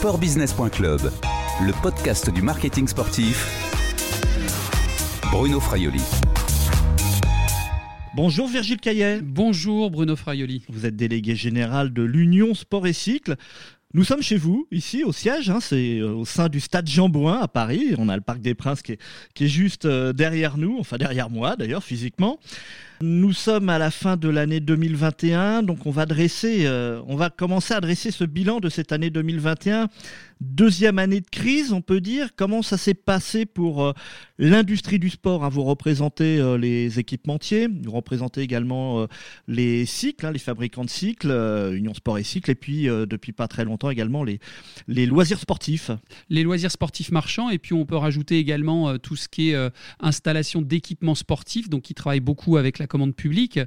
Sportbusiness.club, le podcast du marketing sportif. Bruno Fraioli. Bonjour Virgile Caillet. Bonjour Bruno Fraioli. Vous êtes délégué général de l'Union Sport et Cycle. Nous sommes chez vous, ici au siège, hein, c'est euh, au sein du stade Jean Bouin à Paris. On a le Parc des Princes qui est, qui est juste euh, derrière nous, enfin derrière moi d'ailleurs physiquement. Nous sommes à la fin de l'année 2021, donc on va dresser, euh, on va commencer à dresser ce bilan de cette année 2021. Deuxième année de crise, on peut dire. Comment ça s'est passé pour euh, l'industrie du sport? Hein? Vous représentez euh, les équipementiers, vous représentez également les cycles, hein, les fabricants de cycles, Union Sport et Cycles, et puis depuis pas très longtemps également les, loisirs sportifs. Les loisirs sportifs marchands, et puis on peut rajouter également tout ce qui est installation d'équipements sportifs, donc qui travaillent beaucoup avec la commande publique.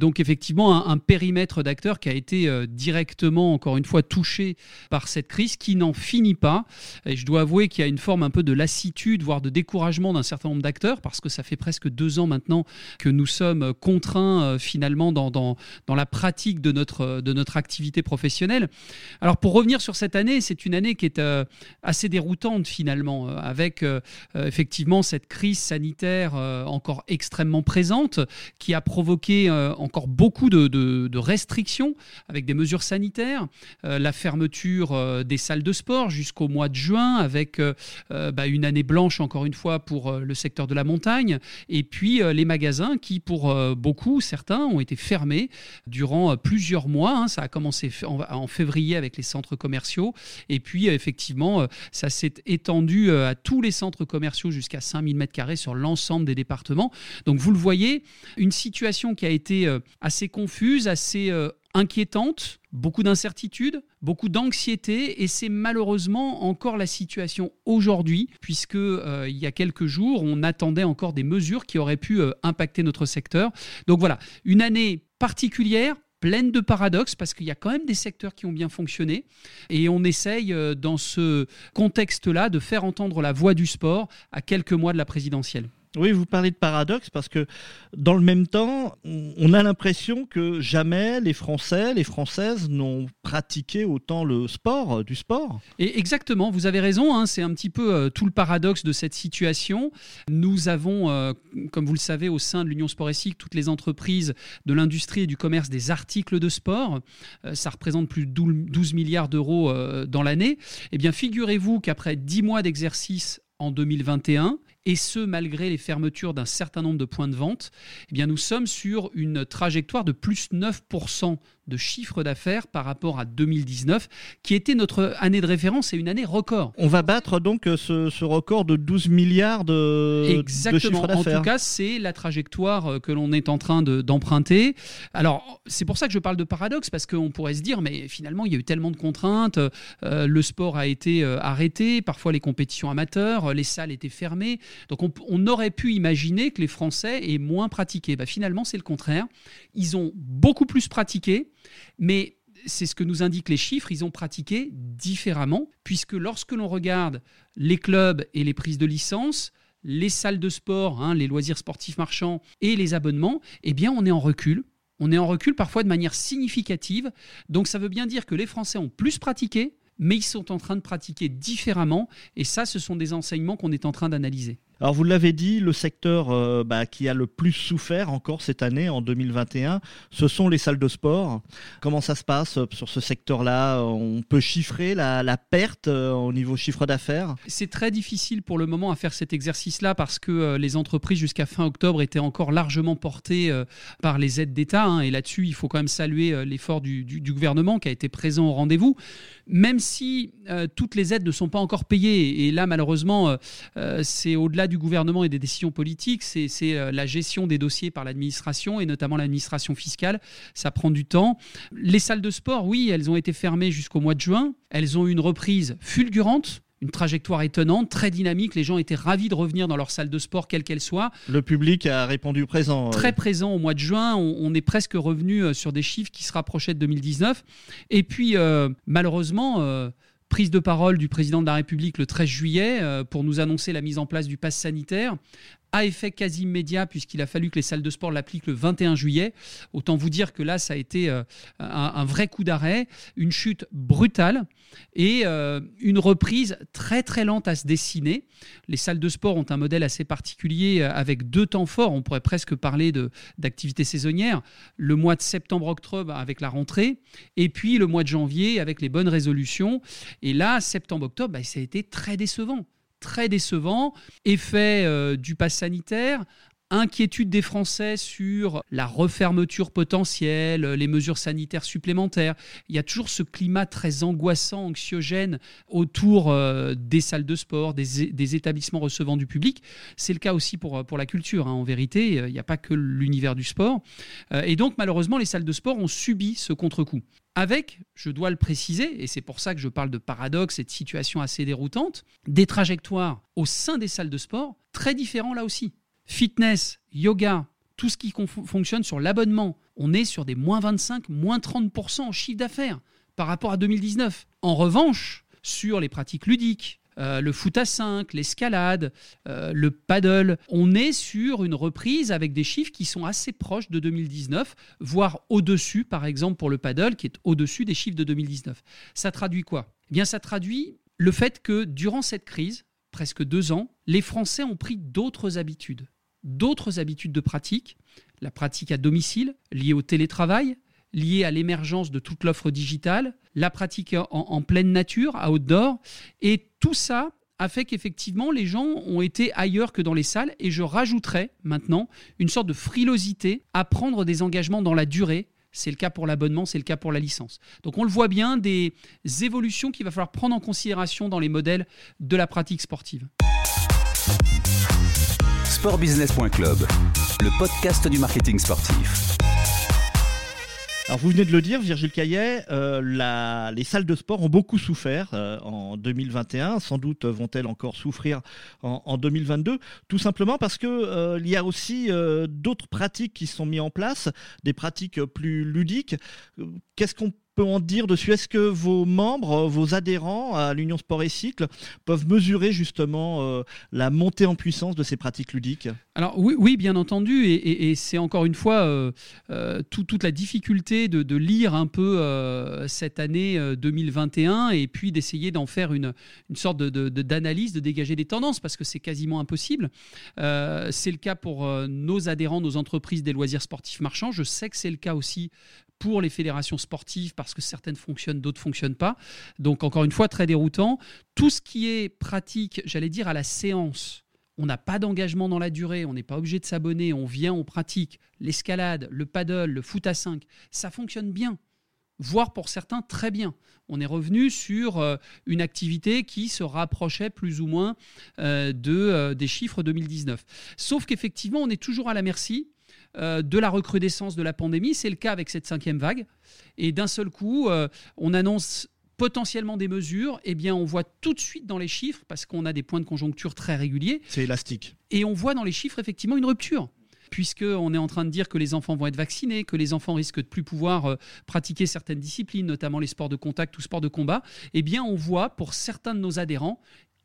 Donc effectivement, un, périmètre d'acteurs qui a été euh, directement, encore une fois, touché par cette crise qui n'en finit pas. Et je dois avouer qu'il y a une forme un peu de lassitude, voire de découragement d'un certain nombre d'acteurs, parce que ça fait presque deux ans maintenant que nous sommes contraints euh, finalement dans, dans, dans, la pratique de notre, de notre activité professionnelle. Alors pour revenir sur cette année, c'est une année qui est euh, assez déroutante finalement, avec effectivement cette crise sanitaire encore extrêmement présente, qui a provoqué euh, encore beaucoup de, restrictions avec des mesures sanitaires, euh, la fermeture euh, des salles de sport jusqu'au mois de juin, avec bah, une année blanche encore une fois pour le secteur de la montagne, et puis les magasins qui pour beaucoup, certains, ont été fermés durant plusieurs mois. Hein. Ça a commencé en, février avec les centres commerciaux, et puis effectivement, ça s'est étendu à tous les centres commerciaux jusqu'à 5000 m2 sur l'ensemble des départements. Donc vous le voyez, une situation qui a été euh, assez confuse, assez euh, inquiétante, beaucoup d'incertitudes, beaucoup d'anxiété, et c'est malheureusement encore la situation aujourd'hui, puisque euh, il y a quelques jours, on attendait encore des mesures qui auraient pu impacter notre secteur. Donc voilà, une année particulière, pleine de paradoxes parce qu'il y a quand même des secteurs qui ont bien fonctionné et on essaye dans ce contexte-là de faire entendre la voix du sport à quelques mois de la présidentielle. Oui, vous parlez de paradoxe parce que dans le même temps, on a l'impression que jamais les Français, les Françaises n'ont pratiqué autant le sport, euh, du sport. Et exactement, vous avez raison, hein, c'est un petit peu euh, tout le paradoxe de cette situation. Nous avons, euh, comme vous le savez, au sein de l'Union Cycle, toutes les entreprises de l'industrie et du commerce des articles de sport. ça représente plus de 12 milliards d'euros dans l'année. Eh bien, figurez-vous qu'après 10 mois d'exercice en 2021, et ce malgré les fermetures d'un certain nombre de points de vente, eh nous sommes sur une trajectoire de plus 9% de chiffre d'affaires par rapport à 2019, qui était notre année de référence et une année record. On va battre donc euh, ce, record de 12 milliards de, Exactement. chiffre d'affaires. En tout cas, c'est la trajectoire euh, que l'on est en train d'emprunter. Alors, c'est pour ça que je parle de paradoxe, parce qu'on pourrait se dire, mais finalement, il y a eu tellement de contraintes, euh, le sport a été arrêté, parfois les compétitions amateurs, les salles étaient fermées. Donc, on, aurait pu imaginer que les Français aient moins pratiqué. Bah, finalement, c'est le contraire. Ils ont beaucoup plus pratiqué. Mais c'est ce que nous indiquent les chiffres, ils ont pratiqué différemment, puisque lorsque l'on regarde les clubs et les prises de licence, les salles de sport, hein, les loisirs sportifs marchands et les abonnements, eh bien on est en recul. On est en recul parfois de manière significative. Donc ça veut bien dire que les Français ont plus pratiqué, mais ils sont en train de pratiquer différemment. Et ça, ce sont des enseignements qu'on est en train d'analyser. Alors vous l'avez dit, le secteur euh, bah, qui a le plus souffert encore cette année, en 2021, ce sont les salles de sport. Comment ça se passe euh, sur ce secteur-là? On peut chiffrer la, perte euh, au niveau chiffre d'affaires? C'est très difficile pour le moment à faire cet exercice-là parce que les entreprises jusqu'à fin octobre étaient encore largement portées par les aides d'État. Hein, et là-dessus, il faut quand même saluer l'effort du, gouvernement qui a été présent au rendez-vous. Même si toutes les aides ne sont pas encore payées. Et là, malheureusement, c'est au-delà du gouvernement et des décisions politiques, c'est euh, la gestion des dossiers par l'administration et notamment l'administration fiscale. Ça prend du temps. Les salles de sport, oui, elles ont été fermées jusqu'au mois de juin. Elles ont eu une reprise fulgurante une trajectoire étonnante, très dynamique. Les gens étaient ravis de revenir dans leur salle de sport, quelle qu'elle soit. Le public a répondu présent. Très présent au mois de juin. On, est presque revenu euh, sur des chiffres qui se rapprochaient de 2019. Et puis, euh, malheureusement, prise de parole du président de la République le 13 juillet euh, pour nous annoncer la mise en place du pass sanitaire à effet quasi immédiat puisqu'il a fallu que les salles de sport l'appliquent le 21 juillet. Autant vous dire que là, ça a été euh, un, vrai coup d'arrêt, une chute brutale et euh, une reprise très très lente à se dessiner. Les salles de sport ont un modèle assez particulier euh, avec deux temps forts. On pourrait presque parler d'activité saisonnière. Le mois de septembre-octobre avec la rentrée et puis le mois de janvier avec les bonnes résolutions. Et là, septembre-octobre, bah, ça a été très décevant très décevant. Effet euh, du pass sanitaire, inquiétude des Français sur la refermeture potentielle, les mesures sanitaires supplémentaires. Il y a toujours ce climat très angoissant, anxiogène autour euh, des salles de sport, des, établissements recevant du public. C'est le cas aussi pour, pour la culture. Hein. En vérité, il n'y a pas que l'univers du sport. Euh, et donc, malheureusement, les salles de sport ont subi ce contre-coup avec, je dois le préciser, et c'est pour ça que je parle de paradoxe et de situation assez déroutante, des trajectoires au sein des salles de sport très différents là aussi. Fitness, yoga, tout ce qui fonctionne sur l'abonnement, on est sur des moins 25, moins 30% en chiffre d'affaires par rapport à 2019. En revanche, sur les pratiques ludiques, euh, le foot à 5, l'escalade, euh, le paddle. On est sur une reprise avec des chiffres qui sont assez proches de 2019, voire au-dessus, par exemple pour le paddle, qui est au-dessus des chiffres de 2019. Ça traduit quoi? Eh bien, ça traduit le fait que durant cette crise, presque deux ans, les Français ont pris d'autres habitudes, d'autres habitudes de pratique, la pratique à domicile, liée au télétravail, liée à l'émergence de toute l'offre digitale, la pratique en, pleine nature, à outdoor, et tout ça a fait qu'effectivement les gens ont été ailleurs que dans les salles, et je rajouterais maintenant une sorte de frilosité à prendre des engagements dans la durée, c'est le cas pour l'abonnement, c'est le cas pour la licence. Donc on le voit bien, des évolutions qu'il va falloir prendre en considération dans les modèles de la pratique sportive. Sportbusiness.club, le podcast du marketing sportif. Alors vous venez de le dire, Virgile Caillet, euh, les salles de sport ont beaucoup souffert euh, en 2021. Sans doute vont-elles encore souffrir en, 2022, tout simplement parce que euh, y a aussi d'autres pratiques qui sont mises en place, des pratiques plus ludiques. Qu'est-ce qu'on en dire dessus Est-ce que vos membres, vos adhérents à l'Union Sport et Cycle peuvent mesurer justement euh, la montée en puissance de ces pratiques ludiques? Alors oui, bien entendu, et, c'est encore une fois euh, euh, toute la difficulté de, lire un peu cette année 2021 et puis d'essayer d'en faire une, une sorte d'analyse, de, de, dégager des tendances, parce que c'est quasiment impossible. c'est le cas pour nos adhérents, nos entreprises des loisirs sportifs marchands. Je sais que c'est le cas aussi pour les fédérations sportives parce que certaines fonctionnent, d'autres fonctionnent pas. Donc encore une fois, très déroutant. Tout ce qui est pratique, j'allais dire à la séance, on n'a pas d'engagement dans la durée, on n'est pas obligé de s'abonner, on vient, on pratique l'escalade, le paddle, le foot à 5, ça fonctionne bien voire pour certains très bien. On est revenu sur euh, une activité qui se rapprochait plus ou moins euh, de, euh, des chiffres 2019. Sauf qu'effectivement, on est toujours à la merci euh, de la recrudescence de la pandémie. C'est le cas avec cette cinquième vague. Et d'un seul coup, euh, on annonce potentiellement des mesures, eh bien, on voit tout de suite dans les chiffres, parce qu'on a des points de conjoncture très réguliers. C'est élastique. Et on voit dans les chiffres effectivement une rupture puisqu'on est en train de dire que les enfants vont être vaccinés, que les enfants risquent de plus pouvoir euh, pratiquer certaines disciplines, notamment les sports de contact ou sports de combat, eh bien on voit pour certains de nos adhérents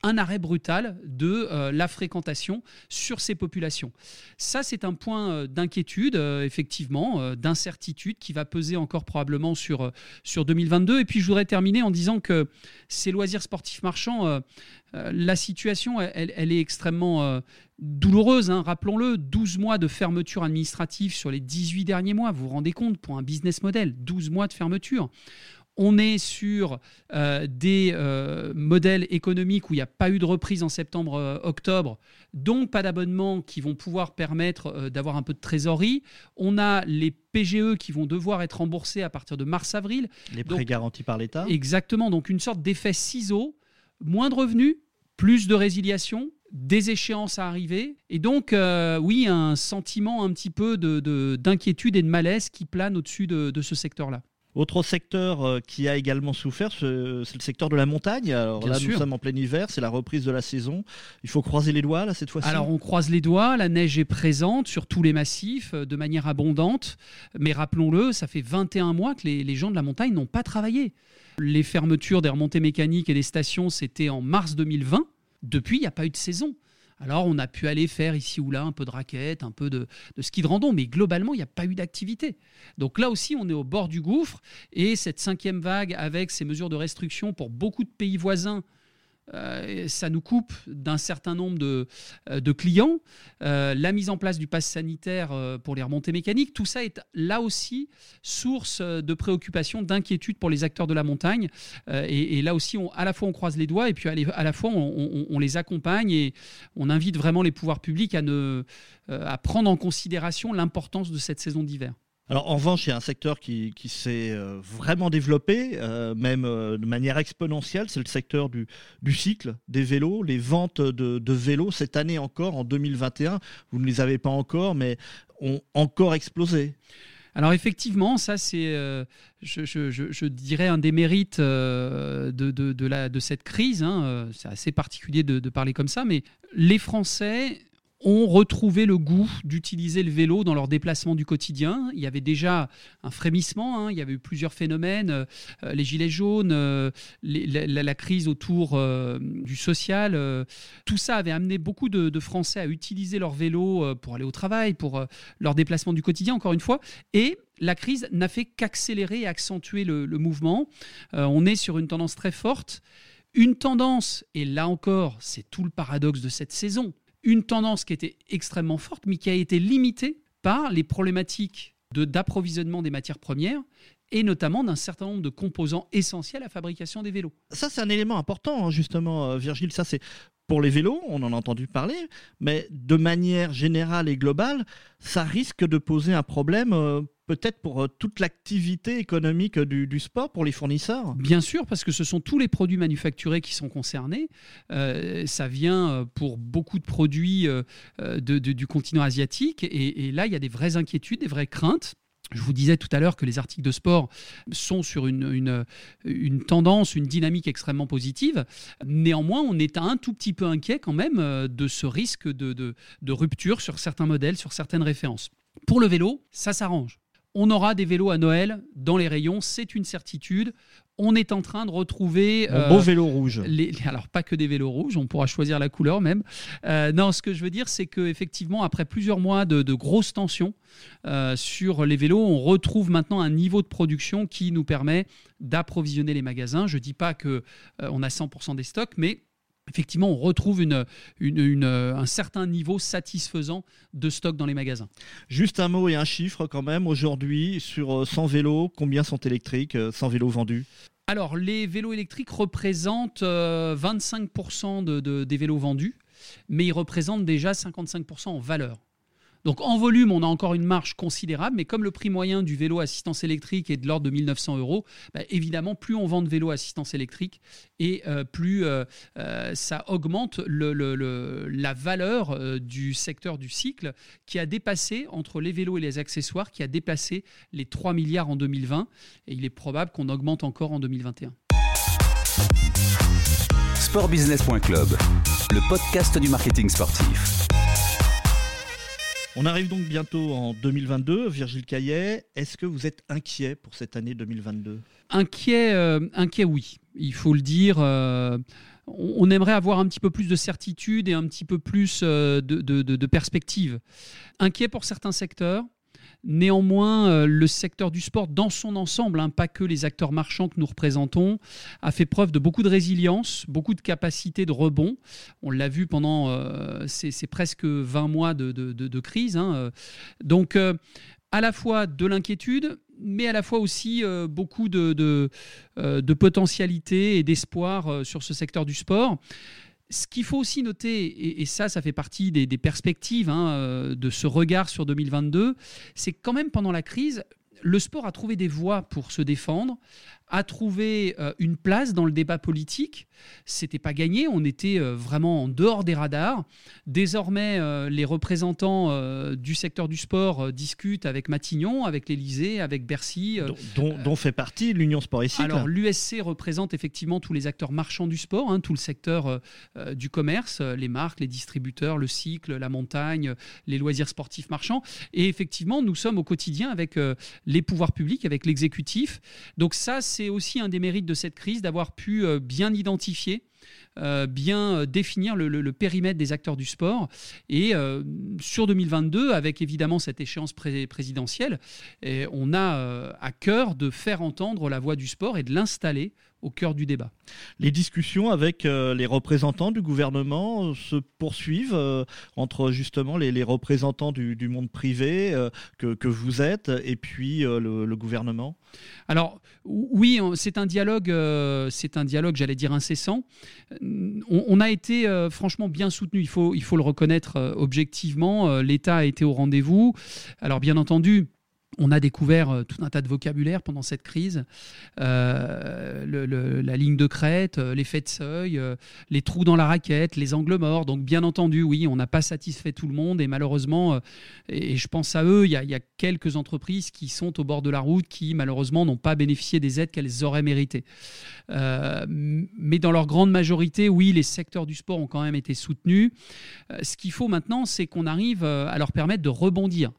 un arrêt brutal de euh, la fréquentation sur ces populations. Ça, c'est un point euh, d'inquiétude, euh, effectivement, d'incertitude qui va peser encore probablement sur, sur 2022. Et puis, je voudrais terminer en disant que ces loisirs sportifs marchands, la situation, elle, est extrêmement douloureuse. Hein. Rappelons-le, 12 mois de fermeture administrative sur les 18 derniers mois. Vous vous rendez compte, pour un business model, 12 mois de fermeture. On est sur euh, des euh, modèles économiques où il n'y a pas eu de reprise en septembre-octobre, euh, donc pas d'abonnement qui vont pouvoir permettre d'avoir un peu de trésorerie. On a les PGE qui vont devoir être remboursés à partir de mars-avril. Les prêts garantis par l'État. Exactement, donc une sorte d'effet ciseau, moins de revenus, plus de résiliation, des échéances à arriver. Et donc, oui, un sentiment un petit peu d'inquiétude et de malaise qui plane au-dessus de ce secteur-là. Autre secteur euh, qui a également souffert, c'est le secteur de la montagne. Alors là, nous sommes en plein hiver, c'est la reprise de la saison. Il faut croiser les doigts là cette fois-ci. Alors on croise les doigts, la neige est présente sur tous les massifs euh, de manière abondante, mais rappelons-le, ça fait 21 mois que les, gens de la montagne n'ont pas travaillé. Les fermetures des remontées mécaniques et des stations, c'était en mars 2020. Depuis, il n'y a pas eu de saison. Alors, on a pu aller faire ici ou là un peu de raquette, un peu de, ski de randon, mais globalement, il n'y a pas eu d'activité. Donc là aussi, on est au bord du gouffre. Et cette cinquième vague, avec ces mesures de restriction pour beaucoup de pays voisins, euh, ça nous coupe d'un certain nombre de, euh, clients. Euh, la mise en place du pass sanitaire pour les remontées mécaniques, tout ça est là aussi source de préoccupation, d'inquiétude pour les acteurs de la montagne. Et, là aussi, à la fois on croise les doigts et puis à, la fois on, les accompagne et on invite vraiment les pouvoirs publics à, ne, à prendre en considération l'importance de cette saison d'hiver. Alors en revanche, il y a un secteur qui, s'est euh, vraiment développé, euh, même euh, de manière exponentielle, c'est le secteur du, cycle, des vélos, les ventes de, vélos cette année encore, en 2021, vous ne les avez pas encore, mais ont encore explosé. Alors effectivement, ça c'est, je, dirais, un des mérites de, de, cette crise. Hein, c'est assez particulier de, parler comme ça, mais les Français ont retrouvé le goût d'utiliser le vélo dans leurs déplacements du quotidien. Il y avait déjà un frémissement, hein. il y avait eu plusieurs phénomènes, euh, les gilets jaunes, euh, la, crise autour euh, du social. tout ça avait amené beaucoup de, Français à utiliser leur vélo pour aller au travail, pour leurs déplacements du quotidien, encore une fois. Et la crise n'a fait qu'accélérer et accentuer le, le mouvement. on est sur une tendance très forte. Une tendance, et là encore, c'est tout le paradoxe de cette saison, une tendance qui était extrêmement forte, mais qui a été limitée par les problématiques d'approvisionnement des matières premières et notamment d'un certain nombre de composants essentiels à la fabrication des vélos. Ça, c'est un élément important, hein, justement, euh, Virgile. Ça, c'est pour les vélos, on en a entendu parler, mais de manière générale et globale, ça risque de poser un problème euh, peut-être pour euh, toute l'activité économique du, sport, pour les fournisseurs? Bien sûr, parce que ce sont tous les produits manufacturés qui sont concernés. Euh, ça vient pour beaucoup de produits du continent asiatique. et, là, il y a des vraies inquiétudes, des vraies craintes. Je vous disais tout à l'heure que les articles de sport sont sur une, tendance, une dynamique extrêmement positive. Néanmoins, on est un tout petit peu inquiet quand même euh, de ce risque de rupture sur certains modèles, sur certaines références. Pour le vélo, ça s'arrange. On aura des vélos à Noël dans les rayons, c'est une certitude on est en train de retrouver. Un beau euh, vélo rouge. alors, pas que des vélos rouges, on pourra choisir la couleur même. Euh, non, ce que je veux dire, c'est qu'effectivement, après plusieurs mois de, grosses tensions euh, sur les vélos, on retrouve maintenant un niveau de production qui nous permet d'approvisionner les magasins. Je ne dis pas qu'on on a 100% des stocks, mais effectivement, on retrouve un certain niveau satisfaisant de stock dans les magasins. Juste un mot et un chiffre quand même. Aujourd'hui, sur 100 euh, vélos, combien sont électriques 100 euh, vélos vendus? Alors, les vélos électriques représentent 25% euh, des vélos vendus, mais ils représentent déjà 55% en valeur. Donc en volume, on a encore une marge considérable, mais comme le prix moyen du vélo assistance électrique est de l'ordre de 1900 euros, bah, évidemment, plus on vend de vélos assistance électrique et euh, plus euh, euh, ça augmente la valeur du secteur du cycle qui a dépassé, entre les vélos et les accessoires, qui a dépassé les 3 milliards en 2020 et il est probable qu'on augmente encore en 2021. Sportbusiness.club, le podcast du marketing sportif. On arrive donc bientôt en 2022. Virgile Caillet, est-ce que vous êtes inquiet pour cette année 2022 Inquiet, euh, inquiet oui. Il faut le dire. Euh, on aimerait avoir un petit peu plus de certitude et un petit peu plus euh, de, de perspective. Inquiet pour certains secteurs, Néanmoins, euh, le secteur du sport dans son ensemble, hein, pas que les acteurs marchands que nous représentons, a fait preuve de beaucoup de résilience, beaucoup de capacité de rebond. On l'a vu pendant euh, ces, presque 20 mois de, crise. Hein, euh. Donc, à la fois de l'inquiétude, mais à la fois aussi beaucoup de, de potentialité et d'espoir sur ce secteur du sport. Ce qu'il faut aussi noter, et, ça, ça fait partie des, perspectives hein, euh, de ce regard sur 2022, c'est quand même pendant la crise, le sport a trouvé des voies pour se défendre, a trouvé euh, une place dans le débat politique. C'était pas gagné, on était euh, vraiment en dehors des radars. Désormais, euh, les représentants du secteur du sport discutent avec Matignon, avec l'Elysée, avec Bercy. Dont, fait partie l'Union Sport Cycle. Alors, l'USC représente effectivement tous les acteurs marchands du sport, hein, tout le secteur du commerce, les marques, les distributeurs, le cycle, la montagne, les loisirs sportifs marchands. Et effectivement, nous sommes au quotidien avec les pouvoirs publics, avec l'exécutif. Donc ça, c'est aussi un des mérites de cette crise, d'avoir pu euh, bien identifier euh, bien définir le, périmètre des acteurs du sport. Et sur 2022, avec évidemment cette échéance présidentielle, on a à cœur de faire entendre la voix du sport et de l'installer au cœur du débat. Les discussions avec euh, les représentants du gouvernement euh, se poursuivent euh, entre justement les, représentants du, monde privé que, vous êtes et puis le, gouvernement? Alors oui, c'est un dialogue, c'est un dialogue, j'allais dire incessant. On, a été franchement bien soutenu, il faut, il faut le reconnaître objectivement. L'État a été au rendez-vous. Alors bien entendu, on a découvert euh, tout un tas de vocabulaire pendant cette crise. Euh, la ligne de crête, euh, l'effet de seuil, les trous dans la raquette, les angles morts. Donc, bien entendu, oui, on n'a pas satisfait tout le monde. Et malheureusement, et, je pense à eux, il y, a quelques entreprises qui sont au bord de la route qui, malheureusement, n'ont pas bénéficié des aides qu'elles auraient méritées. mais dans leur grande majorité, oui, les secteurs du sport ont quand même été soutenus. ce qu'il faut maintenant, c'est qu'on arrive à leur permettre de rebondir.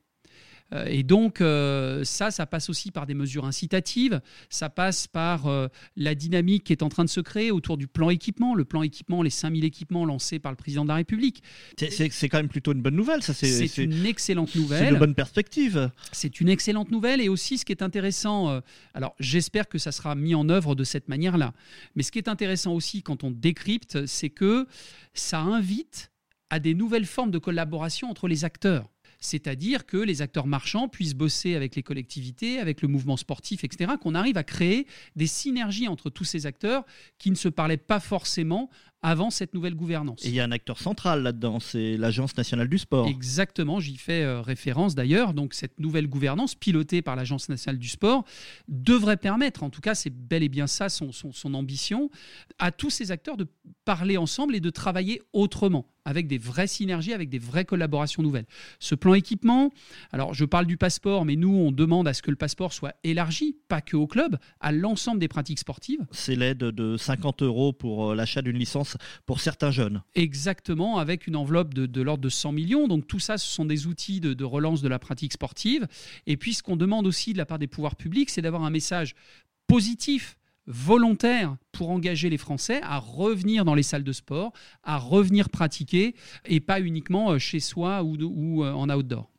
Euh, et donc, euh, ça, ça passe aussi par des mesures incitatives, ça passe par euh, la dynamique qui est en train de se créer autour du plan équipement, le plan équipement, les 5000 équipements lancés par le président de la République. C'est quand même plutôt une bonne nouvelle, ça. C'est une excellente nouvelle. C'est de bonnes perspectives. C'est une excellente nouvelle et aussi ce qui est intéressant, alors j'espère que ça sera mis en œuvre de cette manière-là, mais ce qui est intéressant aussi quand on décrypte, c'est que ça invite à des nouvelles formes de collaboration entre les acteurs c'est-à-dire que les acteurs marchands puissent bosser avec les collectivités, avec le mouvement sportif, etc., qu'on arrive à créer des synergies entre tous ces acteurs qui ne se parlaient pas forcément avant cette nouvelle gouvernance. Et il y a un acteur central là-dedans, c'est l'Agence nationale du sport. Exactement, j'y fais euh, référence d'ailleurs. Donc cette nouvelle gouvernance pilotée par l'Agence nationale du sport devrait permettre, en tout cas c'est bel et bien ça son, son ambition, à tous ces acteurs de parler ensemble et de travailler autrement avec des vraies synergies, avec des vraies collaborations nouvelles. Ce plan équipement, alors je parle du passeport, mais nous, on demande à ce que le passeport soit élargi, pas que au club, à l'ensemble des pratiques sportives. C'est l'aide de 50 euros pour euh, l'achat d'une licence pour certains jeunes. Exactement, avec une enveloppe de, l'ordre de 100 millions. Donc tout ça, ce sont des outils de, relance de la pratique sportive. Et puis ce qu'on demande aussi de la part des pouvoirs publics, c'est d'avoir un message positif volontaire pour engager les Français à revenir dans les salles de sport, à revenir pratiquer et pas uniquement euh, chez soi ou, euh, en outdoor.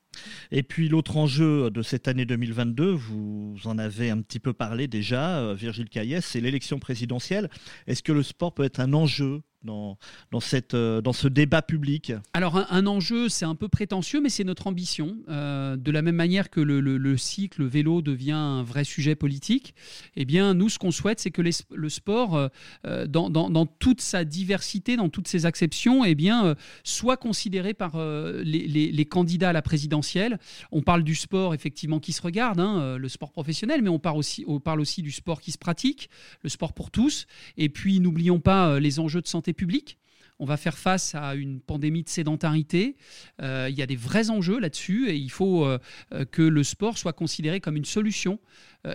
Et puis l'autre enjeu de cette année 2022, vous en avez un petit peu parlé déjà, euh, Virgile Caillès, c'est l'élection présidentielle. Est-ce que le sport peut être un enjeu dans, cette, euh, dans ce débat public Alors un, enjeu, c'est un peu prétentieux, mais c'est notre ambition. Euh, de la même manière que le, le, cycle le vélo devient un vrai sujet politique, eh bien nous, ce qu'on souhaite, c'est que le sport, euh, dans, toute sa diversité, dans toutes ses acceptions, eh bien, soit considéré par les, candidats à la présidentielle. On parle du sport, effectivement, qui se regarde, hein, le sport professionnel, mais on parle aussi du sport qui se pratique, le sport pour tous. Et puis, n'oublions pas les enjeux de santé publique. On va faire face à une pandémie de sédentarité. Euh, il y a des vrais enjeux là-dessus et il faut euh, euh, que le sport soit considéré comme une solution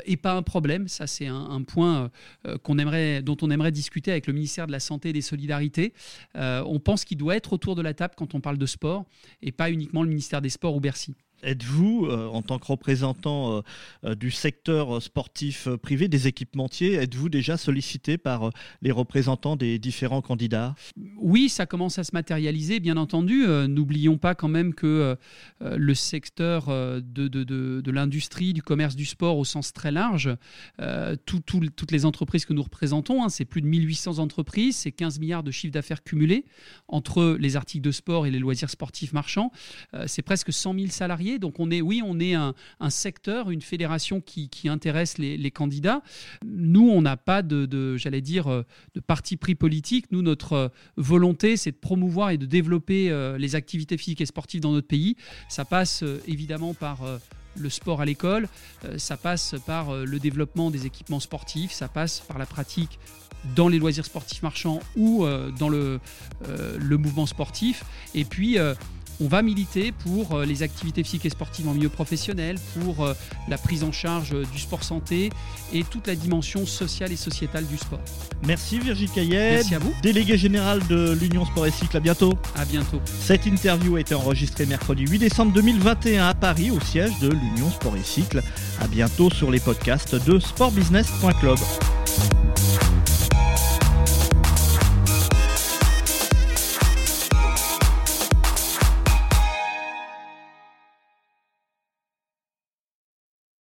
et pas un problème. Ça, c'est un, point dont on aimerait discuter avec le ministère de la Santé et des Solidarités. on pense qu'il doit être autour de la table quand on parle de sport et pas uniquement le ministère des Sports ou Bercy. Êtes-vous, euh, en tant que représentant euh, euh, du secteur sportif privé, des équipementiers, êtes-vous déjà sollicité par les représentants des différents candidats? Oui, ça commence à se matérialiser, bien entendu. N'oublions pas quand même que le secteur de, de, de, l'industrie, du commerce du sport au sens très large, toutes les entreprises que nous représentons, hein, c'est plus de 1800 entreprises, c'est 15 milliards de chiffre d'affaires cumulés entre les articles de sport et les loisirs sportifs marchands, c'est presque 100 000 salariés donc on est, oui, on est un, secteur, une fédération qui, intéresse les, candidats. Nous, on n'a pas de, j'allais dire, euh, de parti pris politique. Nous, notre euh, volonté, c'est de promouvoir et de développer euh, les activités physiques et sportives dans notre pays. Ça passe évidemment par le sport à l'école, ça passe par le développement des équipements sportifs, ça passe par la pratique dans les loisirs sportifs marchands ou dans le, le mouvement sportif. Et puis, on va militer pour euh, les activités physiques et sportives en milieu professionnel, pour euh, la prise en charge euh, du sport santé et toute la dimension sociale et sociétale du sport. Merci Virginie Caillet. Merci à vous. Délégué général de l'Union Sport et Cycle. À bientôt. À bientôt. Cette interview a été enregistrée mercredi 8 décembre 2021 à Paris au siège de l'Union Sport et Cycle. À bientôt sur les podcasts de sportbusiness.club.